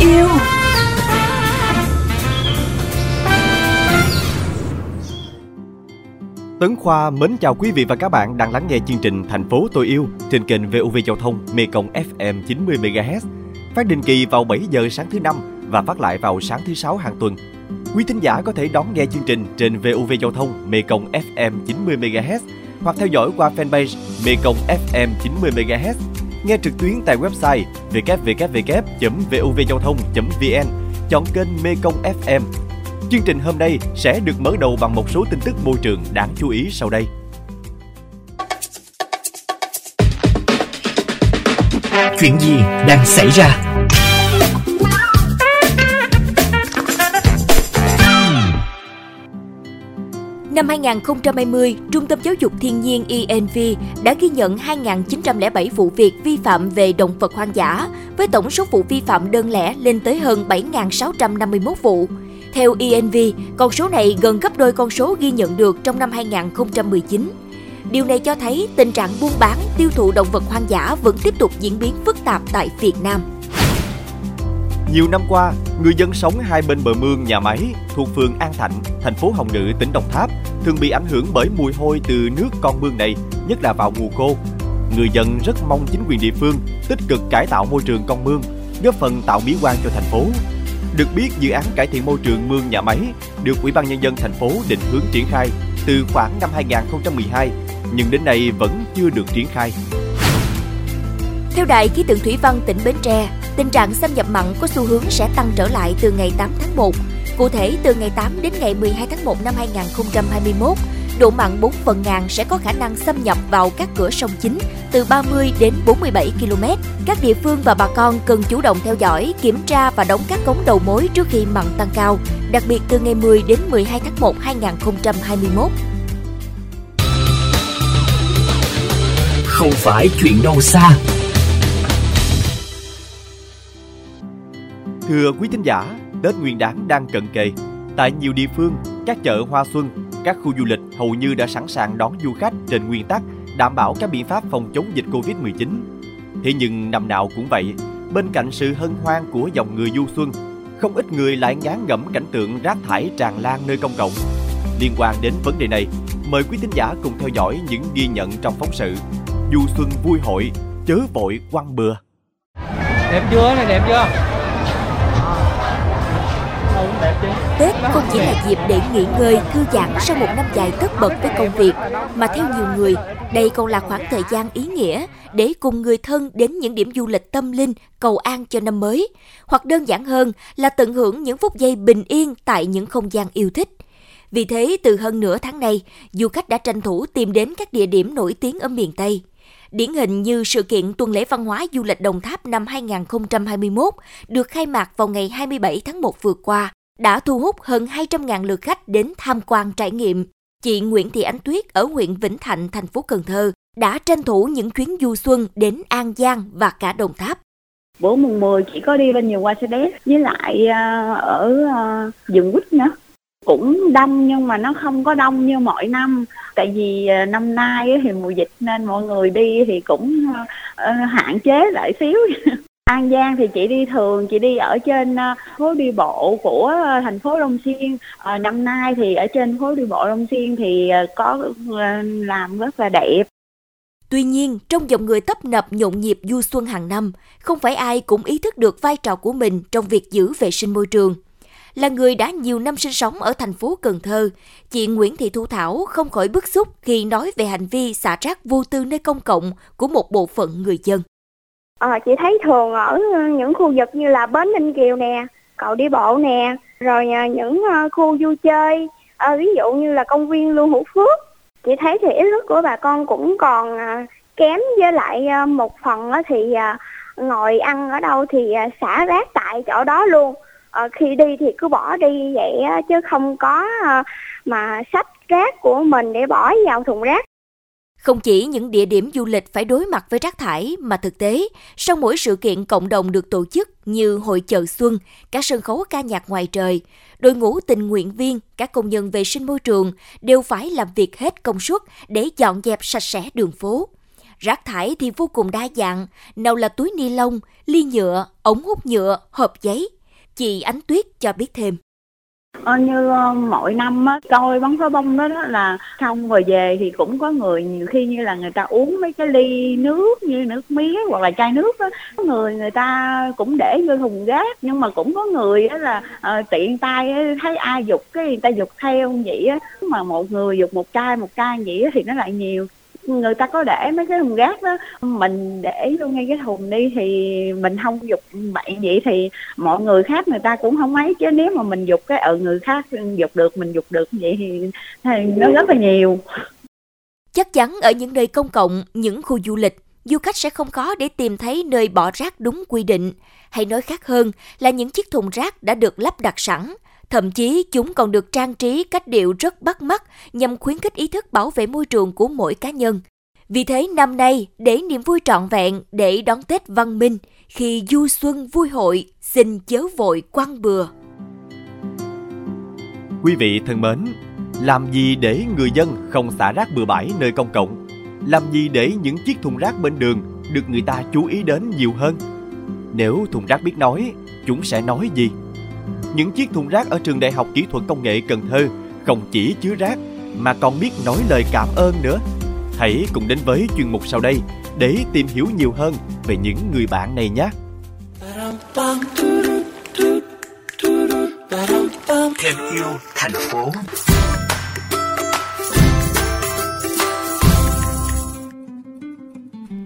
yêu Tấn Khoa mến chào quý vị và các bạn đang lắng nghe chương trình Thành phố tôi yêu trên kênh VOV Giao thông Mekong FM 90 MHz, phát định kỳ vào 7 giờ sáng thứ năm và phát lại vào sáng thứ sáu hàng tuần. Quý thính giả có thể đón nghe chương trình trên VOV Giao thông Mekong FM 90 MHz hoặc theo dõi qua fanpage Mekong FM 90 MHz. Nghe trực tuyến tại website www.vuvgiao thông.vn, chọn kênh Mekong FM Chương trình hôm nay sẽ được mở đầu bằng một số tin tức môi trường đáng chú ý sau đây. Chuyện gì đang xảy ra? Năm 2020, Trung tâm Giáo dục Thiên nhiên ENV đã ghi nhận 2.907 vụ việc vi phạm về động vật hoang dã, với tổng số vụ vi phạm đơn lẻ lên tới hơn 7.651 vụ. Theo ENV, con số này gần gấp đôi con số ghi nhận được trong năm 2019. Điều này cho thấy tình trạng buôn bán, tiêu thụ động vật hoang dã vẫn tiếp tục diễn biến phức tạp tại Việt Nam. Nhiều năm qua, người dân sống hai bên bờ mương nhà máy thuộc phường An Thạnh, thành phố Hồng Ngự, tỉnh Đồng Tháp thường bị ảnh hưởng bởi mùi hôi từ nước con mương này, nhất là vào mùa khô. Người dân rất mong chính quyền địa phương tích cực cải tạo môi trường con mương, góp phần tạo mỹ quan cho thành phố, được biết, dự án cải thiện môi trường mương nhà máy được Ủy ban nhân dân thành phố định hướng triển khai từ khoảng năm 2012, nhưng đến nay vẫn chưa được triển khai. Theo Đài khí tượng thủy văn tỉnh Bến Tre, tình trạng xâm nhập mặn có xu hướng sẽ tăng trở lại từ ngày 8 tháng 1. Cụ thể, từ ngày 8 đến ngày 12 tháng 1 năm 2021, độ mặn 4 phần ngàn sẽ có khả năng xâm nhập vào các cửa sông chính từ 30 đến 47 km. Các địa phương và bà con cần chủ động theo dõi, kiểm tra và đóng các cống đầu mối trước khi mặn tăng cao, đặc biệt từ ngày 10 đến 12 tháng 1 2021. Không phải chuyện đâu xa. Thưa quý thính giả, Tết Nguyên đán đang cận kề. Tại nhiều địa phương, các chợ hoa xuân, các khu du lịch hầu như đã sẵn sàng đón du khách trên nguyên tắc đảm bảo các biện pháp phòng chống dịch Covid-19. Thế nhưng năm nào cũng vậy, bên cạnh sự hân hoan của dòng người du xuân, không ít người lại ngán ngẩm cảnh tượng rác thải tràn lan nơi công cộng. Liên quan đến vấn đề này, mời quý thính giả cùng theo dõi những ghi nhận trong phóng sự Du xuân vui hội, chớ vội quăng bừa. Đẹp chưa này đẹp chưa? Tết không chỉ là dịp để nghỉ ngơi, thư giãn sau một năm dài tất bật với công việc, mà theo nhiều người, đây còn là khoảng thời gian ý nghĩa để cùng người thân đến những điểm du lịch tâm linh cầu an cho năm mới, hoặc đơn giản hơn là tận hưởng những phút giây bình yên tại những không gian yêu thích. Vì thế, từ hơn nửa tháng nay, du khách đã tranh thủ tìm đến các địa điểm nổi tiếng ở miền Tây. Điển hình như sự kiện tuần lễ văn hóa du lịch Đồng Tháp năm 2021 được khai mạc vào ngày 27 tháng 1 vừa qua đã thu hút hơn 200.000 lượt khách đến tham quan trải nghiệm. Chị Nguyễn Thị Ánh Tuyết ở huyện Vĩnh Thạnh, thành phố Cần Thơ đã tranh thủ những chuyến du xuân đến An Giang và cả Đồng Tháp. Bữa mùng 10 chỉ có đi bên nhiều qua xe đét với lại à, ở à, uh, rừng quýt nữa. Cũng đông nhưng mà nó không có đông như mọi năm. Tại vì ờ, năm nay thì mùa dịch nên mọi người đi thì cũng ờ, ờ, hạn chế lại xíu. An Giang thì chị đi thường, chị đi ở trên phố đi bộ của thành phố Long Xuyên. À, năm nay thì ở trên phố đi bộ Long Xuyên thì có làm rất là đẹp. Tuy nhiên, trong dòng người tấp nập nhộn nhịp du xuân hàng năm, không phải ai cũng ý thức được vai trò của mình trong việc giữ vệ sinh môi trường. Là người đã nhiều năm sinh sống ở thành phố Cần Thơ, chị Nguyễn Thị Thu Thảo không khỏi bức xúc khi nói về hành vi xả rác vô tư nơi công cộng của một bộ phận người dân. À, chị thấy thường ở những khu vực như là Bến Ninh Kiều nè, cầu đi bộ nè, rồi à, những à, khu vui chơi, à, ví dụ như là công viên Lưu Hữu Phước. Chị thấy thì ý thức của bà con cũng còn à, kém với lại một phần thì ngồi ăn ở đâu thì xả rác tại chỗ đó luôn. Ờ, khi đi thì cứ bỏ đi vậy chứ không có ờ, mà sách rác của mình để bỏ vào thùng rác không chỉ những địa điểm du lịch phải đối mặt với rác thải mà thực tế, sau mỗi sự kiện cộng đồng được tổ chức như hội chợ xuân, các sân khấu ca nhạc ngoài trời, đội ngũ tình nguyện viên, các công nhân vệ sinh môi trường đều phải làm việc hết công suất để dọn dẹp sạch sẽ đường phố. Rác thải thì vô cùng đa dạng, nào là túi ni lông, ly nhựa, ống hút nhựa, hộp giấy. Chị Ánh Tuyết cho biết thêm. Ờ, như ờ, mỗi năm á, coi bắn pháo bông đó, đó là xong rồi về thì cũng có người nhiều khi như là người ta uống mấy cái ly nước như nước mía hoặc là chai nước đó. có người người ta cũng để vô thùng rác nhưng mà cũng có người á là ờ, tiện tay thấy ai dục cái người ta dục theo vậy á mà một người dục một chai một chai vậy á thì nó lại nhiều người ta có để mấy cái thùng rác đó mình để vô ngay cái thùng đi thì mình không dục bậy vậy thì mọi người khác người ta cũng không ấy chứ nếu mà mình dục cái ở người khác dục được mình dục được vậy thì, thì nó rất là nhiều Chắc chắn ở những nơi công cộng, những khu du lịch, du khách sẽ không khó để tìm thấy nơi bỏ rác đúng quy định. Hay nói khác hơn là những chiếc thùng rác đã được lắp đặt sẵn. Thậm chí chúng còn được trang trí cách điệu rất bắt mắt nhằm khuyến khích ý thức bảo vệ môi trường của mỗi cá nhân. Vì thế năm nay, để niềm vui trọn vẹn, để đón Tết văn minh, khi du xuân vui hội, xin chớ vội quăng bừa. Quý vị thân mến, làm gì để người dân không xả rác bừa bãi nơi công cộng? Làm gì để những chiếc thùng rác bên đường được người ta chú ý đến nhiều hơn? Nếu thùng rác biết nói, chúng sẽ nói gì? Những chiếc thùng rác ở trường Đại học Kỹ thuật Công nghệ Cần Thơ không chỉ chứa rác mà còn biết nói lời cảm ơn nữa. Hãy cùng đến với chuyên mục sau đây để tìm hiểu nhiều hơn về những người bạn này nhé. Thêm yêu thành phố.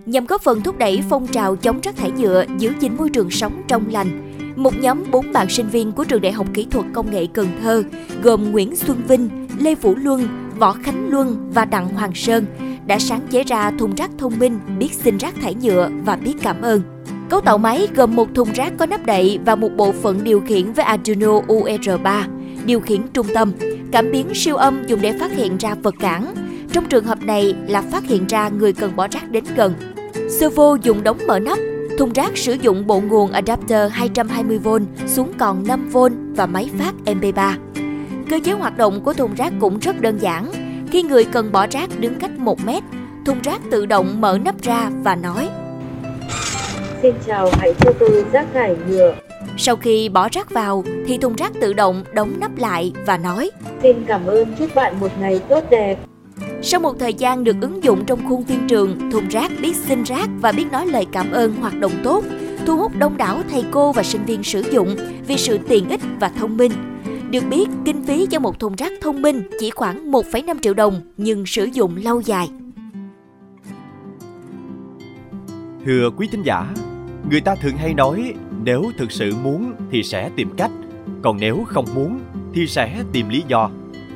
Nhằm góp phần thúc đẩy phong trào chống rác thải nhựa, giữ gìn môi trường sống trong lành, một nhóm bốn bạn sinh viên của trường Đại học Kỹ thuật Công nghệ Cần Thơ gồm Nguyễn Xuân Vinh, Lê Vũ Luân, Võ Khánh Luân và Đặng Hoàng Sơn đã sáng chế ra thùng rác thông minh biết xin rác thải nhựa và biết cảm ơn. Cấu tạo máy gồm một thùng rác có nắp đậy và một bộ phận điều khiển với Arduino UR3, điều khiển trung tâm, cảm biến siêu âm dùng để phát hiện ra vật cản. Trong trường hợp này là phát hiện ra người cần bỏ rác đến gần. Servo dùng đóng mở nắp, thùng rác sử dụng bộ nguồn adapter 220V xuống còn 5V và máy phát MP3. Cơ chế hoạt động của thùng rác cũng rất đơn giản. Khi người cần bỏ rác đứng cách 1 mét, thùng rác tự động mở nắp ra và nói Xin chào, hãy cho tôi rác thải nhựa. Sau khi bỏ rác vào thì thùng rác tự động đóng nắp lại và nói Xin cảm ơn, chúc bạn một ngày tốt đẹp. Sau một thời gian được ứng dụng trong khuôn viên trường, thùng rác biết xin rác và biết nói lời cảm ơn hoạt động tốt, thu hút đông đảo thầy cô và sinh viên sử dụng vì sự tiện ích và thông minh. Được biết, kinh phí cho một thùng rác thông minh chỉ khoảng 1,5 triệu đồng nhưng sử dụng lâu dài. Thưa quý thính giả, người ta thường hay nói nếu thực sự muốn thì sẽ tìm cách, còn nếu không muốn thì sẽ tìm lý do.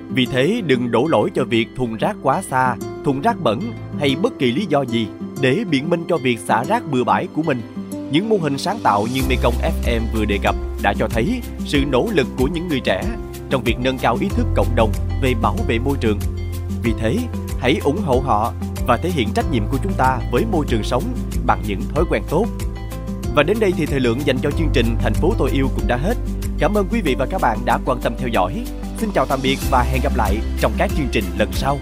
Vì thế đừng đổ lỗi cho việc thùng rác quá xa, thùng rác bẩn hay bất kỳ lý do gì để biện minh cho việc xả rác bừa bãi của mình. Những mô hình sáng tạo như Mekong FM vừa đề cập đã cho thấy sự nỗ lực của những người trẻ trong việc nâng cao ý thức cộng đồng về bảo vệ môi trường. Vì thế, hãy ủng hộ họ và thể hiện trách nhiệm của chúng ta với môi trường sống bằng những thói quen tốt. Và đến đây thì thời lượng dành cho chương trình Thành phố tôi yêu cũng đã hết. Cảm ơn quý vị và các bạn đã quan tâm theo dõi. Xin chào tạm biệt và hẹn gặp lại trong các chương trình lần sau.